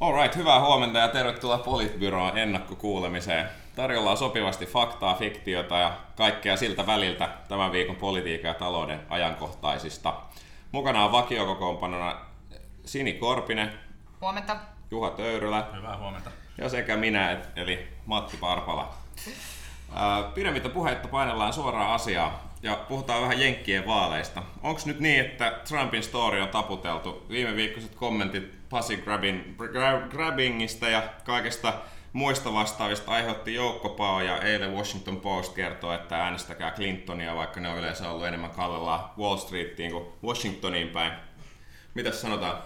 Alright, hyvää huomenta ja tervetuloa Politbyroon ennakkokuulemiseen. Tarjolla on sopivasti faktaa, fiktiota ja kaikkea siltä väliltä tämän viikon politiikan ja talouden ajankohtaisista. Mukana on vakiokokoonpanona Sini Korpinen, Huomenta. Juha Töyrylä Hyvää huomenta. ja sekä minä, eli Matti Parpala. Pidemmittä puheitta painellaan suoraan asiaa ja puhutaan vähän Jenkkien vaaleista. Onko nyt niin, että Trumpin story on taputeltu? Viime viikkoiset kommentit pussy grabbing, gra- grabbingista ja kaikesta muista vastaavista aiheutti joukkopao ja eilen Washington Post kertoo, että äänestäkää Clintonia, vaikka ne on yleensä ollut enemmän kallellaan Wall Streetiin kuin Washingtoniin päin. Mitäs sanotaan?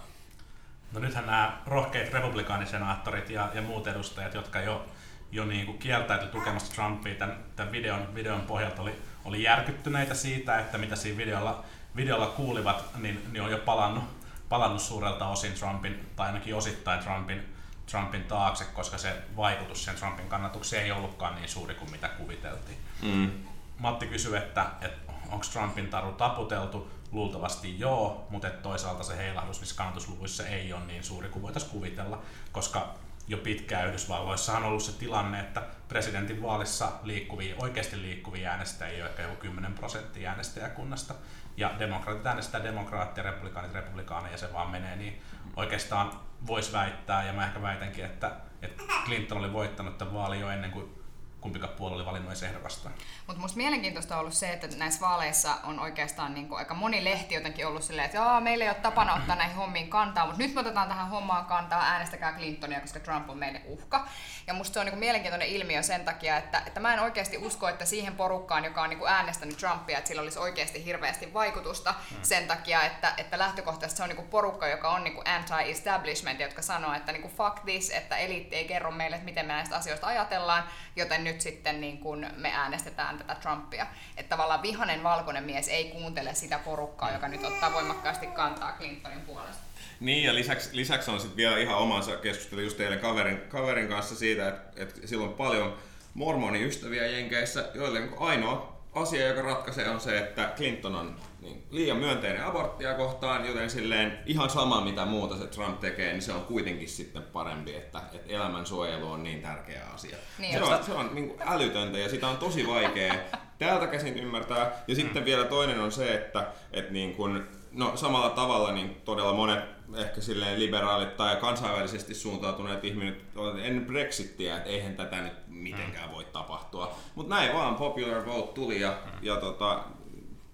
No nythän nämä rohkeat republikaanisenaattorit ja, ja muut edustajat, jotka jo, jo niin kuin kieltäytyi tukemasta Trumpia tämän, tämän videon, videon pohjalta, oli, oli järkyttyneitä siitä, että mitä siinä videolla, videolla kuulivat, niin, niin on jo palannut, palannut suurelta osin Trumpin, tai ainakin osittain Trumpin, Trumpin taakse, koska se vaikutus sen Trumpin kannatukseen ei ollutkaan niin suuri kuin mitä kuviteltiin. Mm. Matti kysyi, että, että onko Trumpin taru taputeltu. Luultavasti joo, mutta toisaalta se heilahdus niissä kannatusluvuissa ei ole niin suuri kuin voitaisiin kuvitella, koska jo pitkään Yhdysvalloissa on ollut se tilanne, että presidentin vaalissa liikkuvia, oikeasti liikkuvia äänestäjiä on ehkä joku 10 prosenttia äänestäjäkunnasta, ja demokraatit äänestää demokraattia, republikaanit republikaaneja, ja se vaan menee, niin oikeastaan voisi väittää, ja mä ehkä väitänkin, että, että Clinton oli voittanut tämän vaalin jo ennen kuin kumpikaan puolue oli valinnut edes ehdokastaan. Mutta musta mielenkiintoista on ollut se, että näissä vaaleissa on oikeastaan niin kuin aika moni lehti jotenkin ollut silleen, että Jaa, meillä ei ole tapana ottaa näihin hommiin kantaa, mutta nyt me otetaan tähän hommaan kantaa, äänestäkää Clintonia, koska Trump on meille uhka. Ja musta se on niin kuin mielenkiintoinen ilmiö sen takia, että, että mä en oikeasti usko, että siihen porukkaan, joka on niin kuin äänestänyt Trumpia, että sillä olisi oikeasti hirveästi vaikutusta sen takia, että, että lähtökohtaisesti se on niin kuin porukka, joka on niin kuin anti-establishment, jotka sanoo, että niin kuin fuck this, että eliitti ei kerro meille, että miten me näistä asioista ajatellaan, joten nyt sitten niin kuin me äänestetään tätä Trumpia. Että tavallaan vihanen valkoinen mies ei kuuntele sitä porukkaa, joka nyt ottaa voimakkaasti kantaa Clintonin puolesta. Niin, ja lisäksi, lisäksi on sitten vielä ihan omansa keskustelu just eilen kaverin, kaverin kanssa siitä, että, että sillä on paljon mormoniystäviä Jenkeissä, joille niin ainoa asia, joka ratkaisee, on se, että Clinton on niin, liian myönteinen aborttia kohtaan, joten silleen ihan sama mitä muuta se Trump tekee, niin se on kuitenkin sitten parempi, että, että elämänsuojelu on niin tärkeä asia. Niin, se, on, se on niin kuin älytöntä ja sitä on tosi vaikea täältä käsin ymmärtää. Ja sitten vielä toinen on se, että, että niin kuin, no, samalla tavalla niin todella monet ehkä silleen liberaalit tai kansainvälisesti suuntautuneet ihmiset ennen Brexittiä, että eihän tätä nyt mitenkään voi tapahtua. Mutta näin vaan popular vote tuli ja, ja tota,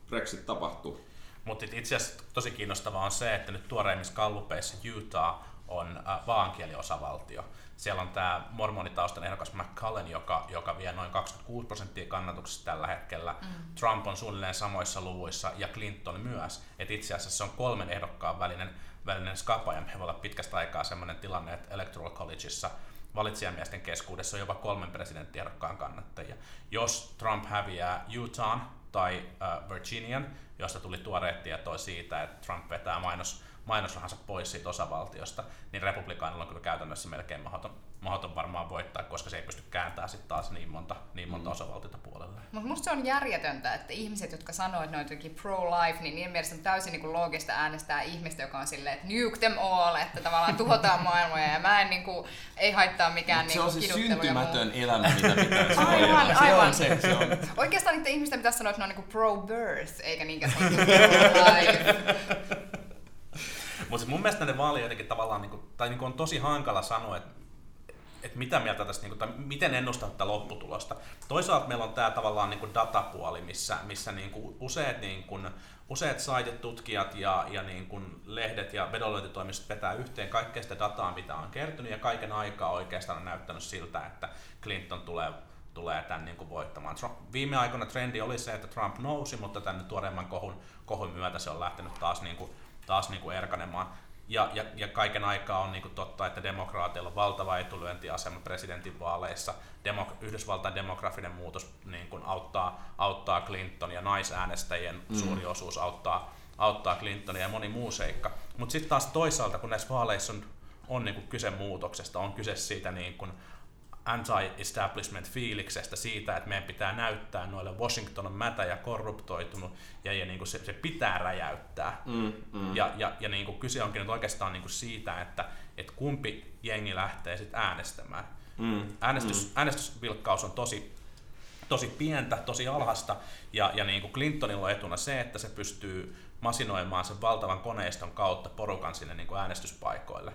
Brexit tapahtuu. Mutta itse asiassa tosi kiinnostavaa on se, että nyt tuoreimmissa kallupeissa Utah on äh, vaankieliosavaltio. Siellä on tämä mormonitaustan ehdokas McCullen, joka, joka vie noin 26 prosenttia kannatuksesta tällä hetkellä. Mm. Trump on suunnilleen samoissa luvuissa ja Clinton myös. Et itse asiassa se on kolmen ehdokkaan välinen, välinen skapa ja me voi olla pitkästä aikaa sellainen tilanne, että Electoral Collegeissa valitsijamiesten keskuudessa on jopa kolmen presidenttiehdokkaan kannattajia. Jos Trump häviää Utah tai äh, uh, Virginian, josta tuli tuoreet tietoa siitä, että Trump vetää mainos, mainosrahansa pois siitä osavaltiosta, niin republikaanilla on kyllä käytännössä melkein mahdoton, mahdoton varmaan voittaa, koska se ei pysty kääntämään sitten taas niin monta, niin monta osavaltiota puolelle. Mutta musta se on järjetöntä, että ihmiset, jotka sanoo, että ne on jotenkin pro-life, niin niiden mielestä on täysin niin kuin loogista äänestää ihmistä, joka on silleen, että nuke them all, että tavallaan tuhotaan maailmoja. Ja mä en niin kuin, ei haittaa mikään se niin on kuin, se kiduttelu ja muu. syntymätön elämä, mitä pitäisi Aivan, olla. Se aivan. on se. se on. Oikeastaan niiden ihmisten pitäisi sanoa, että ne on niin pro-birth, eikä niinkään se on pro-life. Mutta mun mielestä ne vaalit jotenkin tavallaan, niinku, tai niinku on tosi hankala sanoa, että että mitä mieltä tästä, niinku, tai miten ennustaa tätä lopputulosta. Toisaalta meillä on tämä tavallaan niinku datapuoli, missä, missä niinku useat, niinku, useat saitet, tutkijat ja, ja niinku lehdet ja vedonlyöntitoimistot vetää yhteen kaikkea sitä dataa, mitä on kertynyt, ja kaiken aikaa oikeastaan on näyttänyt siltä, että Clinton tulee tulee tämän niin kuin voittamaan. Trump, viime aikoina trendi oli se, että Trump nousi, mutta tänne tuoreemman kohun, kohun myötä se on lähtenyt taas, niin kuin, taas niin kuin erkanemaan. Ja, ja, ja kaiken aikaa on niin kuin totta, että demokraateilla on valtava etulyöntiasema presidentinvaaleissa. Demo, Yhdysvaltain demografinen muutos niin kuin auttaa, auttaa Clinton ja naisäänestäjien mm. suuri osuus auttaa, auttaa Clintonia ja moni muu seikka. Mutta sitten taas toisaalta, kun näissä vaaleissa on, on niin kuin kyse muutoksesta, on kyse siitä niin kuin anti-establishment fiiliksestä siitä, että meidän pitää näyttää noille Washington on mätä ja korruptoitunut ja, ja niin kuin se, se pitää räjäyttää. Mm, mm. Ja, ja, ja niin kuin kyse onkin nyt oikeastaan niin kuin siitä, että että kumpi jengi lähtee sitten äänestämään. Mm. Äänestys, mm. Äänestysvilkkaus on tosi, tosi pientä, tosi alhasta, ja, ja niin kuin Clintonilla on etuna se, että se pystyy masinoimaan sen valtavan koneiston kautta porukan sinne niin kuin äänestyspaikoille.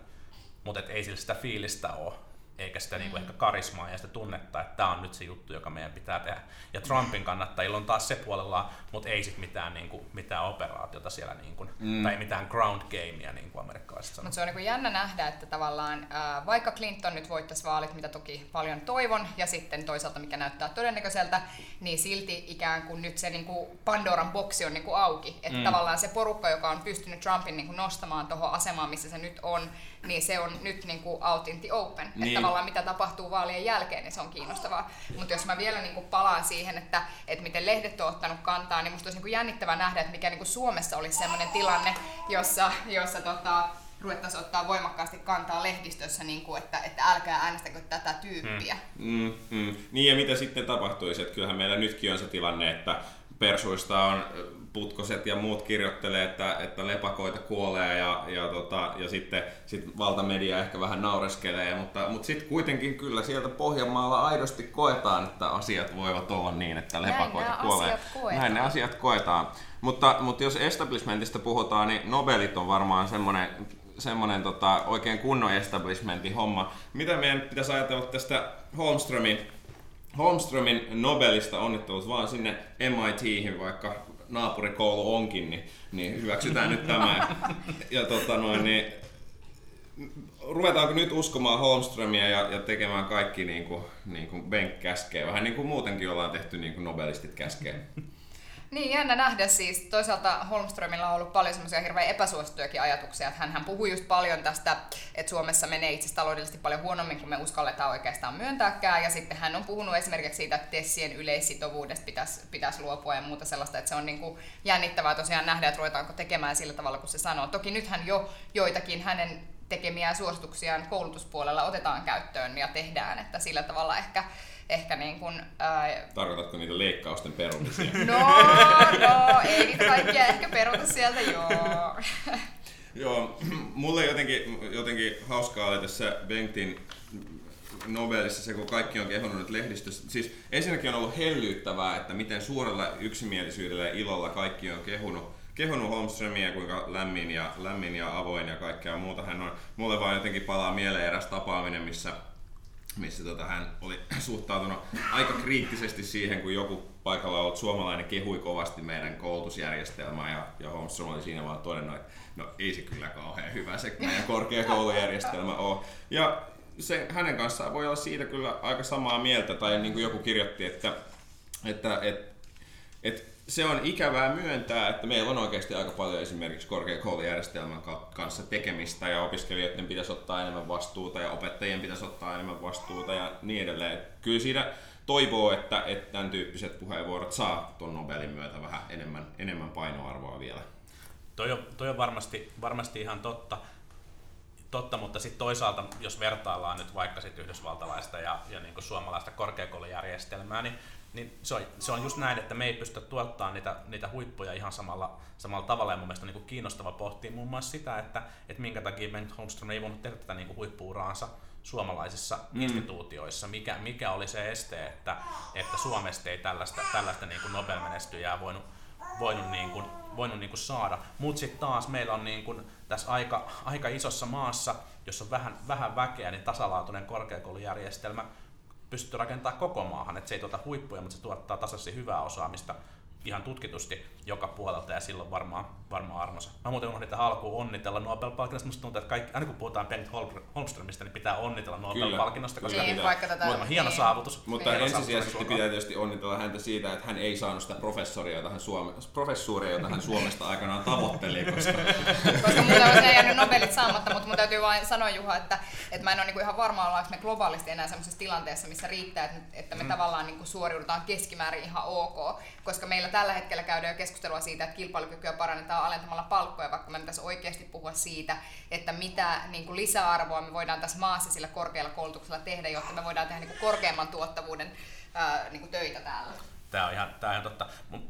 Mutta ei sillä sitä fiilistä ole eikä sitä niin kuin ehkä karismaa ja sitä tunnetta, että tämä on nyt se juttu, joka meidän pitää tehdä. Ja Trumpin kannattajilla on taas se puolella, mutta ei sitten mitään, niin kuin, mitään operaatiota siellä, niin kuin, mm. tai mitään ground gamea, niin kuin amerikkalaiset sanoo. Mutta se on niin kuin jännä nähdä, että tavallaan äh, vaikka Clinton nyt voittaisi vaalit, mitä toki paljon toivon, ja sitten toisaalta mikä näyttää todennäköiseltä, niin silti ikään kuin nyt se niin kuin Pandoran boksi on niin kuin auki. Että mm. tavallaan se porukka, joka on pystynyt Trumpin niin kuin nostamaan tuohon asemaan, missä se nyt on, niin se on nyt niin kuin out in the open. Niin. Että tavallaan mitä tapahtuu vaalien jälkeen, niin se on kiinnostavaa. Mutta jos mä vielä niin kuin palaan siihen, että, että miten lehdet on ottanut kantaa, niin musta olisi niin kuin jännittävää nähdä, että mikä niin kuin Suomessa olisi sellainen tilanne, jossa, jossa tota, ruvettaisiin ottaa voimakkaasti kantaa lehdistössä, niin kuin, että, että älkää äänestäkö tätä tyyppiä. Mm, mm. Niin ja mitä sitten tapahtuisi, että kyllähän meillä nytkin on se tilanne, että persuista on putkoset ja muut kirjoittelee, että, että lepakoita kuolee ja, ja, tota, ja sitten sit valtamedia ehkä vähän naureskelee, mutta, mutta sitten kuitenkin kyllä sieltä Pohjanmaalla aidosti koetaan, että asiat voivat olla niin, että lepakoita Näin kuolee. Näin ne asiat koetaan. Mutta, mutta jos establishmentista puhutaan, niin Nobelit on varmaan semmoinen semmoinen tota, oikein kunnon establishmentin homma. Mitä meidän pitäisi ajatella tästä Holmströmin Holmströmin Nobelista onnittelut vaan sinne MITihin, vaikka naapurikoulu onkin, niin, niin hyväksytään nyt tämä. Ja tota noin, niin, ruvetaanko nyt uskomaan Holmströmiä ja, ja tekemään kaikki niin kuin, niin kuin Benk käskee, vähän niin kuin muutenkin ollaan tehty niin kuin nobelistit käskee. Niin, jännä nähdä siis. Toisaalta Holmströmillä on ollut paljon semmoisia hirveän epäsuosittujakin ajatuksia. Että hän, hän puhui just paljon tästä, että Suomessa menee itse taloudellisesti paljon huonommin kuin me uskalletaan oikeastaan myöntääkään. Ja sitten hän on puhunut esimerkiksi siitä, että tessien yleissitovuudesta pitäisi, pitäisi luopua ja muuta sellaista. Että se on niin kuin jännittävää tosiaan nähdä, että ruvetaanko tekemään sillä tavalla, kun se sanoo. Toki nythän jo joitakin hänen tekemiä suosituksiaan koulutuspuolella otetaan käyttöön ja tehdään, että sillä tavalla ehkä ehkä niin kuin, ää... Tarkoitatko niitä leikkausten perumisia? No, no, ei niitä kaikkia ehkä peruta sieltä, joo. joo, mulle jotenkin, jotenkin hauskaa oli tässä Bengtin Nobelissa se, kun kaikki on kehonnut nyt lehdistössä. Siis ensinnäkin on ollut hellyyttävää, että miten suurella yksimielisyydellä ja ilolla kaikki on kehunut, kehunut Holmströmiä, kuinka lämmin ja, lämmin ja avoin ja kaikkea muuta hän on. Mulle vaan jotenkin palaa mieleen eräs tapaaminen, missä missä tota, hän oli suhtautunut aika kriittisesti siihen, kun joku paikalla ollut suomalainen kehui kovasti meidän koulutusjärjestelmää ja, ja Holmström oli siinä vaan todennut, että no ei se kyllä kauhean hyvä se meidän korkeakoulujärjestelmä ole. Ja se, hänen kanssaan voi olla siitä kyllä aika samaa mieltä, tai niin kuin joku kirjoitti, että, että, että, että se on ikävää myöntää, että meillä on oikeasti aika paljon esimerkiksi korkeakoulujärjestelmän kanssa tekemistä ja opiskelijoiden pitäisi ottaa enemmän vastuuta ja opettajien pitäisi ottaa enemmän vastuuta ja niin edelleen. Kyllä siinä toivoo, että, että tämän tyyppiset puheenvuorot saa tuon Nobelin myötä vähän enemmän, enemmän painoarvoa vielä. Toi on, toi on varmasti, varmasti ihan totta, totta mutta sitten toisaalta, jos vertaillaan nyt vaikka sit yhdysvaltalaista ja, ja niin suomalaista korkeakoulujärjestelmää, niin niin se on, se on just näin, että me ei pystytä tuottaa niitä, niitä huippuja ihan samalla, samalla tavalla. Ja mun mielestä on niin kiinnostava pohtia muun muassa sitä, että, että minkä takia Bengt Holmström ei voinut tehdä tätä niin huippuuraansa suomalaisissa mm. instituutioissa. Mikä, mikä oli se este, että, että Suomesta ei tällaista, tällaista niin kuin Nobel-menestyjää voinut, voinut, niin kuin, voinut niin kuin saada. Mutta sitten taas meillä on niin kuin tässä aika, aika isossa maassa, jossa on vähän, vähän väkeä, niin tasalaatuinen korkeakoulujärjestelmä pystytty rakentamaan koko maahan, että se ei tuota huippuja, mutta se tuottaa tasaisesti hyvää osaamista ihan tutkitusti joka puolelta ja silloin varmaan, varmaan armosa. Mä muuten unohdin tähän alkuun onnitella Nobel-palkinnosta. Musta tuntuu, että kaikki, aina kun puhutaan Bengt Holmströmistä, niin pitää onnitella Nobel-palkinnosta, koska niin, vaikka tätä, on hieno niin. saavutus. Mutta niin. ensisijaisesti pitää tietysti onnitella häntä siitä, että hän ei saanut sitä professoria, jota hän, Suome, professuuria, jota hän Suomesta aikanaan tavoitteli. Koska, koska mulla olisi jäänyt Nobelit saamatta, mutta mun täytyy vain sanoa Juha, että, että mä en ole niinku ihan varma, ollaanko me globaalisti enää sellaisessa tilanteessa, missä riittää, että, että me mm. tavallaan niinku suoriudutaan keskimäärin ihan ok, koska meillä tällä hetkellä käydään keskustelua siitä, että kilpailukykyä parannetaan alentamalla palkkoja, vaikka me pitäisi oikeasti puhua siitä, että mitä niin kuin lisäarvoa me voidaan tässä maassa sillä korkealla koulutuksella tehdä, jotta me voidaan tehdä niin kuin korkeamman tuottavuuden ää, niin kuin töitä täällä. Tämä on ihan, tämä on ihan totta.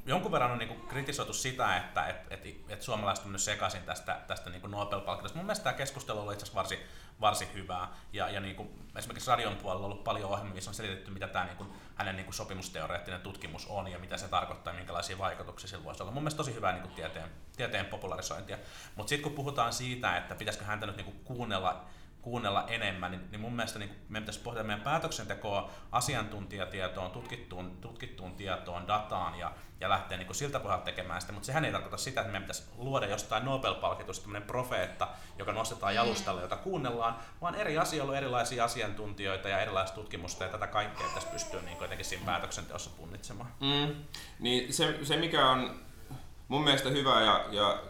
Jonkun verran on niin kritisoitu sitä, että et, et, et suomalaiset on sekaisin tästä, tästä niin Nobel-palkinnosta. Mun mielestä tämä keskustelu oli itse asiassa varsin, varsin hyvää. Ja, ja niin kuin esimerkiksi radion puolella on ollut paljon ohjelmia, missä on selitetty, mitä tämä niin kuin, hänen niin kuin sopimusteoreettinen tutkimus on ja mitä se tarkoittaa ja minkälaisia vaikutuksia sillä voisi olla. Mun mielestä tosi hyvää niin kuin tieteen, tieteen popularisointia. Mutta sitten kun puhutaan siitä, että pitäisikö häntä nyt niin kuin kuunnella kuunnella enemmän, niin, niin mun mielestä niin meidän pitäisi pohtia meidän päätöksentekoa asiantuntijatietoon, tutkittuun, tutkittuun tietoon, dataan ja, ja lähteä niin siltä pohjalta tekemään sitä, mutta sehän ei tarkoita sitä, että meidän pitäisi luoda jostain Nobel-palkitusta tämmöinen profeetta, joka nostetaan jalustalle, jota kuunnellaan, vaan eri asioilla on erilaisia asiantuntijoita ja erilaista tutkimusta ja tätä kaikkea pitäisi pystyä niin jotenkin siinä päätöksenteossa punnitsemaan. Mm. Niin se, se, mikä on mun mielestä hyvä ja, ja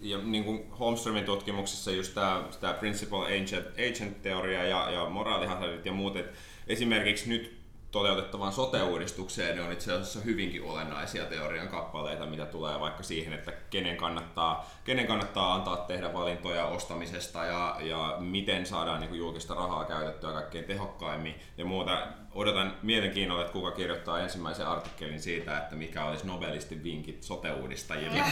ja niin kuin Holmströmin tutkimuksissa just tämä, tämä principal agent, agent-teoria ja, ja moraalihazardit ja muut, että esimerkiksi nyt toteutettavaan sote-uudistukseen ne on itse asiassa hyvinkin olennaisia teorian kappaleita, mitä tulee vaikka siihen, että kenen kannattaa, kenen kannattaa antaa tehdä valintoja ostamisesta ja, ja miten saadaan niin kuin julkista rahaa käytettyä kaikkein tehokkaimmin ja muuta. Odotan mielenkiinnolla, että kuka kirjoittaa ensimmäisen artikkelin siitä, että mikä olisi nobelistin vinkit sote-uudistajille.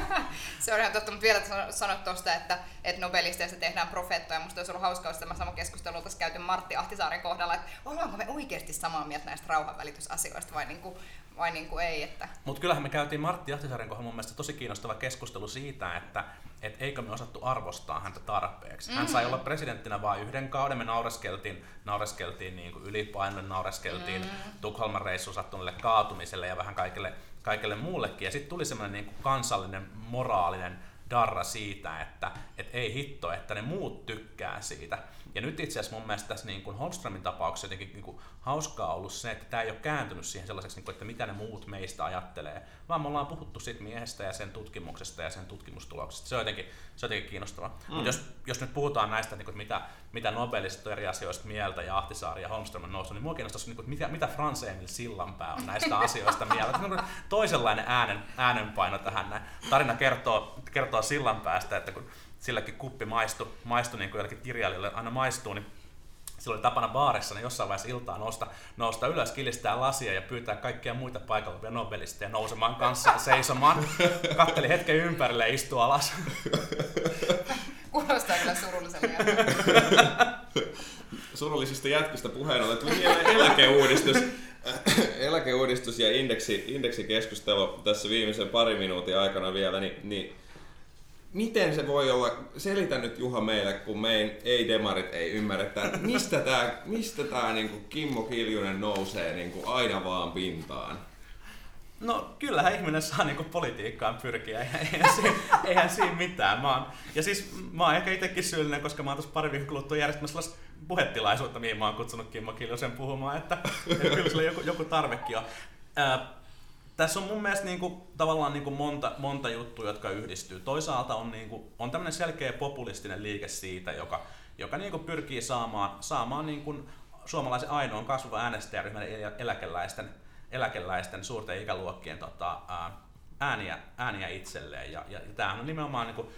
Se on ihan totta, mutta vielä sanoit tuosta, että, että nobelisteista tehdään profeettoja. Musta olisi ollut hauskaa, jos tämä sama keskustelu oltaisiin käyty Martti Ahtisaaren kohdalla, että ollaanko me oikeasti samaa mieltä näistä rauhanvälitysasioista vai, niin kuin, vai niin kuin ei. Että... Mutta kyllähän me käytiin Martti Ahtisaaren kohdalla mun mielestä tosi kiinnostava keskustelu siitä, että et eikö me osattu arvostaa häntä tarpeeksi. Hän sai mm. olla presidenttinä vain yhden kauden, me naureskeltiin, naureskeltiin niin kuin ylipainolle, naureskeltiin mm. Tukholman reissu sattuneelle kaatumiselle ja vähän kaikille, kaikille muullekin. Ja sitten tuli semmoinen niin kuin kansallinen moraalinen darra siitä, että et ei hitto, että ne muut tykkää siitä. Ja nyt itse asiassa mun mielestä tässä niin kuin Holmströmin tapauksessa jotenkin niin kuin hauskaa ollut se, että tämä ei ole kääntynyt siihen sellaiseksi, niin kuin, että mitä ne muut meistä ajattelee, vaan me ollaan puhuttu siitä miehestä ja sen tutkimuksesta ja sen tutkimustuloksesta. Se on jotenkin, se on jotenkin kiinnostavaa. Mm. Mutta jos, jos nyt puhutaan näistä, niin kuin, mitä, mitä Nobelista eri asioista mieltä ja Ahtisaari ja Holmström on noussut, niin mua kiinnostaisi, niin kuin, mitä, mitä Frans Emil Sillanpää on näistä asioista mieltä. Se on toisenlainen äänen, äänenpaino tähän. Näin. Tarina kertoo, kertoo Sillanpäästä, että kun silläkin kuppi maistui, maistui niin kuin jollekin kirjailijalle aina maistuu, niin sillä oli tapana baarissa niin jossain vaiheessa iltaa nousta, nousta ylös, kilistää lasia ja pyytää kaikkia muita paikalla olevia nobelisteja nousemaan kanssaan seisomaan. Katteli hetken ympärille ja istui alas. Kuulostaa kyllä surulliselta. Surullisista jätkistä puheen ollen tuli eläkeuudistus. eläkeuudistus ja indeksi, indeksikeskustelu tässä viimeisen pari minuutin aikana vielä, niin, niin miten se voi olla, selitä nyt Juha meille, kun meidän ei-demarit ei ymmärrä, että mistä tämä mistä tää, niinku Kimmo Kiljunen nousee niinku aina vaan pintaan? No kyllähän ihminen saa niinku politiikkaan pyrkiä, eihän, siinä, eihän siinä mitään. Mä oon, ja siis mä oon ehkä itsekin syyllinen, koska mä oon tuossa pari viikkoa kuluttua järjestämässä puhetilaisuutta, mihin mä oon kutsunut Kimmo Kiljusen puhumaan, että, että kyllä sillä joku, joku tarvekin on. Ää, tässä on mun mielestä niinku, tavallaan niinku monta, monta juttua, jotka yhdistyy. Toisaalta on, niinku, on tämmöinen selkeä populistinen liike siitä, joka, joka niinku pyrkii saamaan, saamaan niinku suomalaisen ainoan kasvavan äänestäjäryhmän eläkeläisten, eläkeläisten suurten ikäluokkien tota, ääniä, ääniä itselleen. Ja, ja, ja tämähän on nimenomaan niinku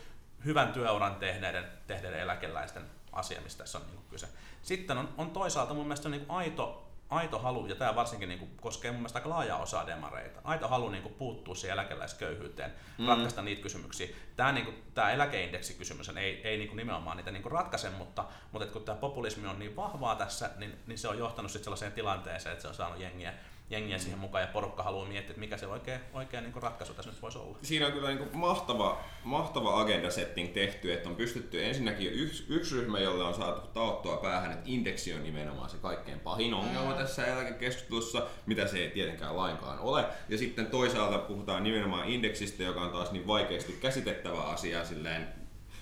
hyvän työuran tehneiden, tehneiden eläkeläisten asia, mistä tässä on niinku kyse. Sitten on, on toisaalta mun mielestä on niinku aito aito halu, ja tämä varsinkin niin kuin, koskee mun mielestä aika laaja osaa demareita, aito halu niin kuin, puuttua siihen eläkeläisköyhyyteen, mm. ratkaista niitä kysymyksiä. Tämä, niin kuin, tämä eläkeindeksikysymys ei, ei niin kuin, nimenomaan niitä niin kuin, ratkaise, mutta, mutta että kun tämä populismi on niin vahvaa tässä, niin, niin se on johtanut sitten sellaiseen tilanteeseen, että se on saanut jengiä jengiä mm. siihen mukaan ja porukka haluaa miettiä, että mikä se oikea, oikea niin ratkaisu tässä nyt voisi olla. Siinä on kyllä niin mahtava, mahtava agenda setting tehty, että on pystytty ensinnäkin yksi, yksi ryhmä, jolle on saatu taottua päähän, että indeksi on nimenomaan se kaikkein pahin ongelma mm. tässä eläkekeskustelussa, mitä se ei tietenkään lainkaan ole. Ja sitten toisaalta puhutaan nimenomaan indeksistä, joka on taas niin vaikeasti käsitettävä asia silleen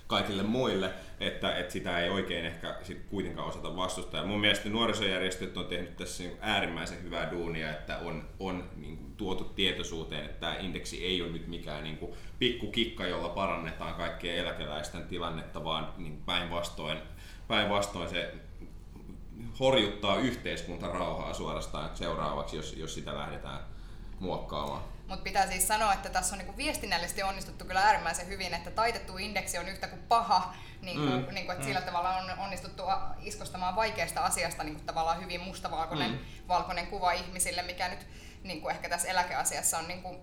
kaikille muille, että, että sitä ei oikein ehkä sit kuitenkaan osata vastustaa. Ja mun mielestä nuorisojärjestöt on tehnyt tässä niin äärimmäisen hyvää duunia, että on, on niin kuin tuotu tietoisuuteen, että tämä indeksi ei ole nyt mikään niin kuin pikkukikka, jolla parannetaan kaikkien eläkeläisten tilannetta, vaan niin päinvastoin, päinvastoin se horjuttaa yhteiskuntarauhaa suorastaan seuraavaksi, jos, jos sitä lähdetään muokkaamaan. Mutta pitää siis sanoa, että tässä on niinku viestinnällisesti onnistuttu kyllä äärimmäisen hyvin, että taitettu indeksi on yhtä kuin paha, niinku, mm. niinku, että mm. sillä tavalla on onnistuttu iskostamaan vaikeasta asiasta niinku, tavallaan hyvin mustavalkoinen mm. valkoinen kuva ihmisille, mikä nyt niinku, ehkä tässä eläkeasiassa on niinku,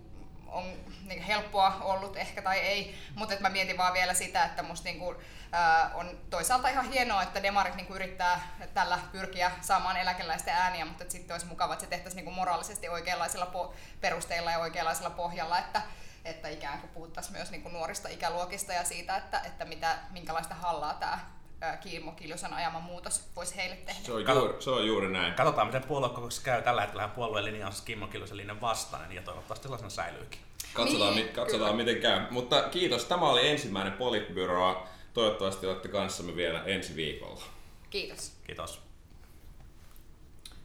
on niin helppoa ollut ehkä tai ei, mutta mä mietin vaan vielä sitä, että musta niinku, ää, on toisaalta ihan hienoa, että demarit niinku yrittää tällä pyrkiä saamaan eläkeläisten ääniä, mutta sitten olisi mukava, että se tehtäisiin niinku moraalisesti oikeanlaisilla po- perusteilla ja oikeanlaisella pohjalla, että että ikään kuin puhuttaisiin myös niinku nuorista ikäluokista ja siitä, että, että mitä, minkälaista hallaa tämä Kiimo Kiljusen ajama muutos voisi heille tehdä. Se on, juuri, se on juuri näin. Katsotaan, miten puoluekokouksessa käy. Tällä hetkellä puolueen linja on Kimmo Kiljusen linjan vastainen ja toivottavasti sellaisena säilyykin. Katsotaan, niin, mi- katsotaan miten käy. Mutta kiitos. Tämä oli ensimmäinen Politbyroa. Toivottavasti olette kanssamme vielä ensi viikolla. Kiitos. Kiitos.